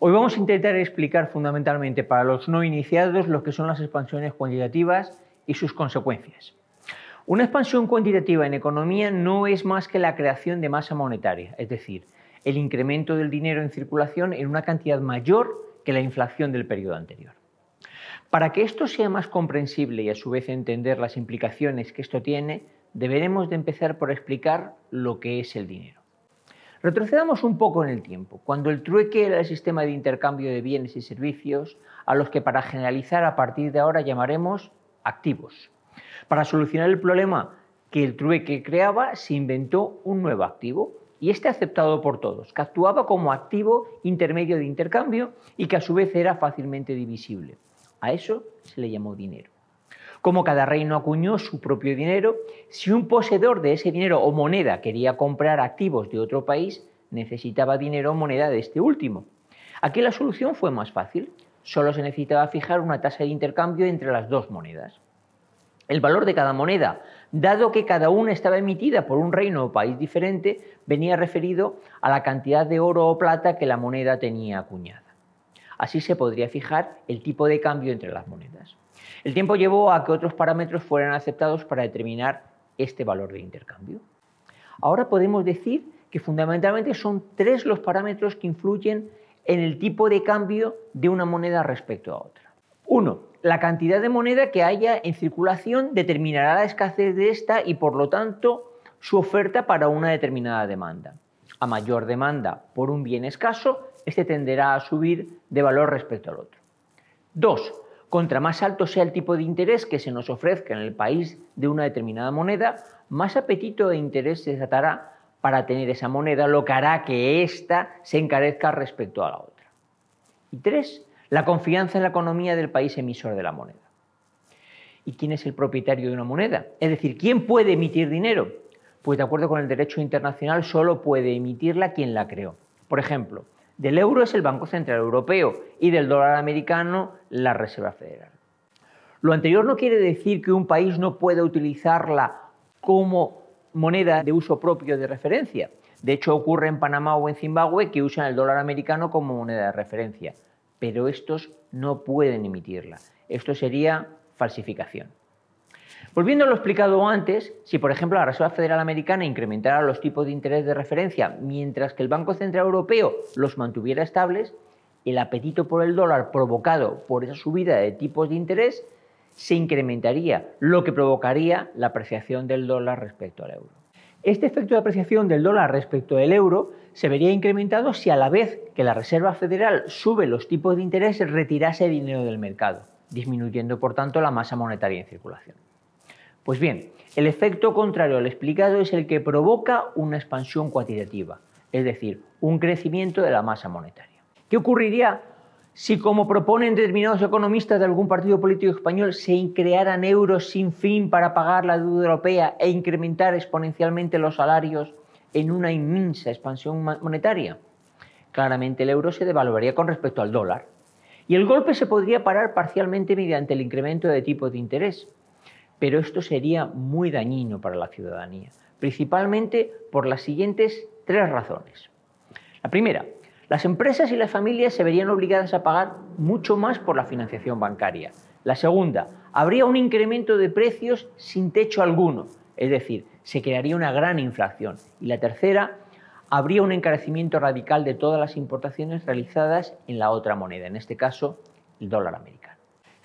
Hoy vamos a intentar explicar fundamentalmente para los no iniciados lo que son las expansiones cuantitativas y sus consecuencias. Una expansión cuantitativa en economía no es más que la creación de masa monetaria, es decir, el incremento del dinero en circulación en una cantidad mayor que la inflación del periodo anterior. Para que esto sea más comprensible y a su vez entender las implicaciones que esto tiene, deberemos de empezar por explicar lo que es el dinero. Retrocedamos un poco en el tiempo, cuando el trueque era el sistema de intercambio de bienes y servicios a los que para generalizar a partir de ahora llamaremos activos. Para solucionar el problema que el trueque creaba, se inventó un nuevo activo, y este aceptado por todos, que actuaba como activo intermedio de intercambio y que a su vez era fácilmente divisible. A eso se le llamó dinero. Como cada reino acuñó su propio dinero, si un poseedor de ese dinero o moneda quería comprar activos de otro país, necesitaba dinero o moneda de este último. Aquí la solución fue más fácil. Solo se necesitaba fijar una tasa de intercambio entre las dos monedas. El valor de cada moneda, dado que cada una estaba emitida por un reino o país diferente, venía referido a la cantidad de oro o plata que la moneda tenía acuñada. Así se podría fijar el tipo de cambio entre las monedas. El tiempo llevó a que otros parámetros fueran aceptados para determinar este valor de intercambio. Ahora podemos decir que fundamentalmente son tres los parámetros que influyen en el tipo de cambio de una moneda respecto a otra. Uno, la cantidad de moneda que haya en circulación determinará la escasez de esta y por lo tanto su oferta para una determinada demanda. A mayor demanda por un bien escaso, este tenderá a subir de valor respecto al otro. Dos, contra más alto sea el tipo de interés que se nos ofrezca en el país de una determinada moneda, más apetito e interés se desatará para tener esa moneda, lo que hará que ésta se encarezca respecto a la otra. Y tres, la confianza en la economía del país emisor de la moneda. ¿Y quién es el propietario de una moneda? Es decir, ¿quién puede emitir dinero? Pues de acuerdo con el derecho internacional solo puede emitirla quien la creó. Por ejemplo, del euro es el Banco Central Europeo y del dólar americano la Reserva Federal. Lo anterior no quiere decir que un país no pueda utilizarla como moneda de uso propio de referencia. De hecho, ocurre en Panamá o en Zimbabue que usan el dólar americano como moneda de referencia pero estos no pueden emitirla. Esto sería falsificación. Volviendo a lo explicado antes, si por ejemplo la Reserva Federal Americana incrementara los tipos de interés de referencia mientras que el Banco Central Europeo los mantuviera estables, el apetito por el dólar provocado por esa subida de tipos de interés se incrementaría, lo que provocaría la apreciación del dólar respecto al euro. Este efecto de apreciación del dólar respecto del euro se vería incrementado si a la vez que la Reserva Federal sube los tipos de interés retirase dinero del mercado, disminuyendo por tanto la masa monetaria en circulación. Pues bien, el efecto contrario al explicado es el que provoca una expansión cuantitativa, es decir, un crecimiento de la masa monetaria. ¿Qué ocurriría si, como proponen determinados economistas de algún partido político español, se crearan euros sin fin para pagar la deuda europea e incrementar exponencialmente los salarios en una inmensa expansión monetaria? Claramente el euro se devaluaría con respecto al dólar. Y el golpe se podría parar parcialmente mediante el incremento de tipos de interés. Pero esto sería muy dañino para la ciudadanía, principalmente por las siguientes tres razones. La primera, las empresas y las familias se verían obligadas a pagar mucho más por la financiación bancaria. La segunda, habría un incremento de precios sin techo alguno, es decir, se crearía una gran inflación. Y la tercera, habría un encarecimiento radical de todas las importaciones realizadas en la otra moneda, en este caso el dólar americano.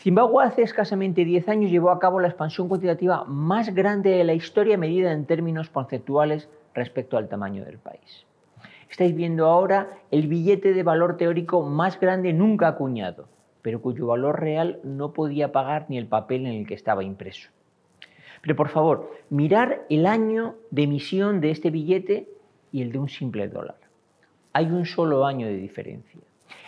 Zimbabue hace escasamente 10 años llevó a cabo la expansión cuantitativa más grande de la historia medida en términos conceptuales respecto al tamaño del país. Estáis viendo ahora el billete de valor teórico más grande nunca acuñado, pero cuyo valor real no podía pagar ni el papel en el que estaba impreso. Pero por favor, mirar el año de emisión de este billete y el de un simple dólar. Hay un solo año de diferencia.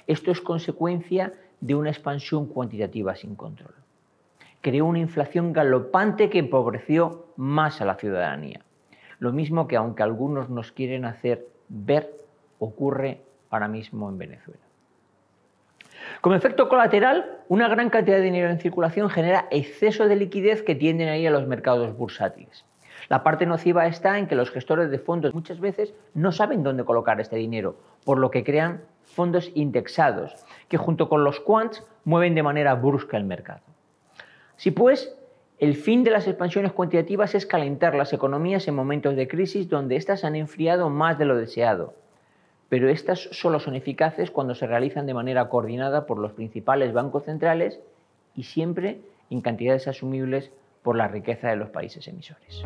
Esto es consecuencia de una expansión cuantitativa sin control. Creó una inflación galopante que empobreció más a la ciudadanía. Lo mismo que aunque algunos nos quieren hacer ver ocurre ahora mismo en Venezuela. Como efecto colateral, una gran cantidad de dinero en circulación genera exceso de liquidez que tienden a ir a los mercados bursátiles. La parte nociva está en que los gestores de fondos muchas veces no saben dónde colocar este dinero, por lo que crean fondos indexados, que junto con los quants mueven de manera brusca el mercado. Si pues, el fin de las expansiones cuantitativas es calentar las economías en momentos de crisis donde éstas han enfriado más de lo deseado, pero estas solo son eficaces cuando se realizan de manera coordinada por los principales bancos centrales y siempre en cantidades asumibles por la riqueza de los países emisores.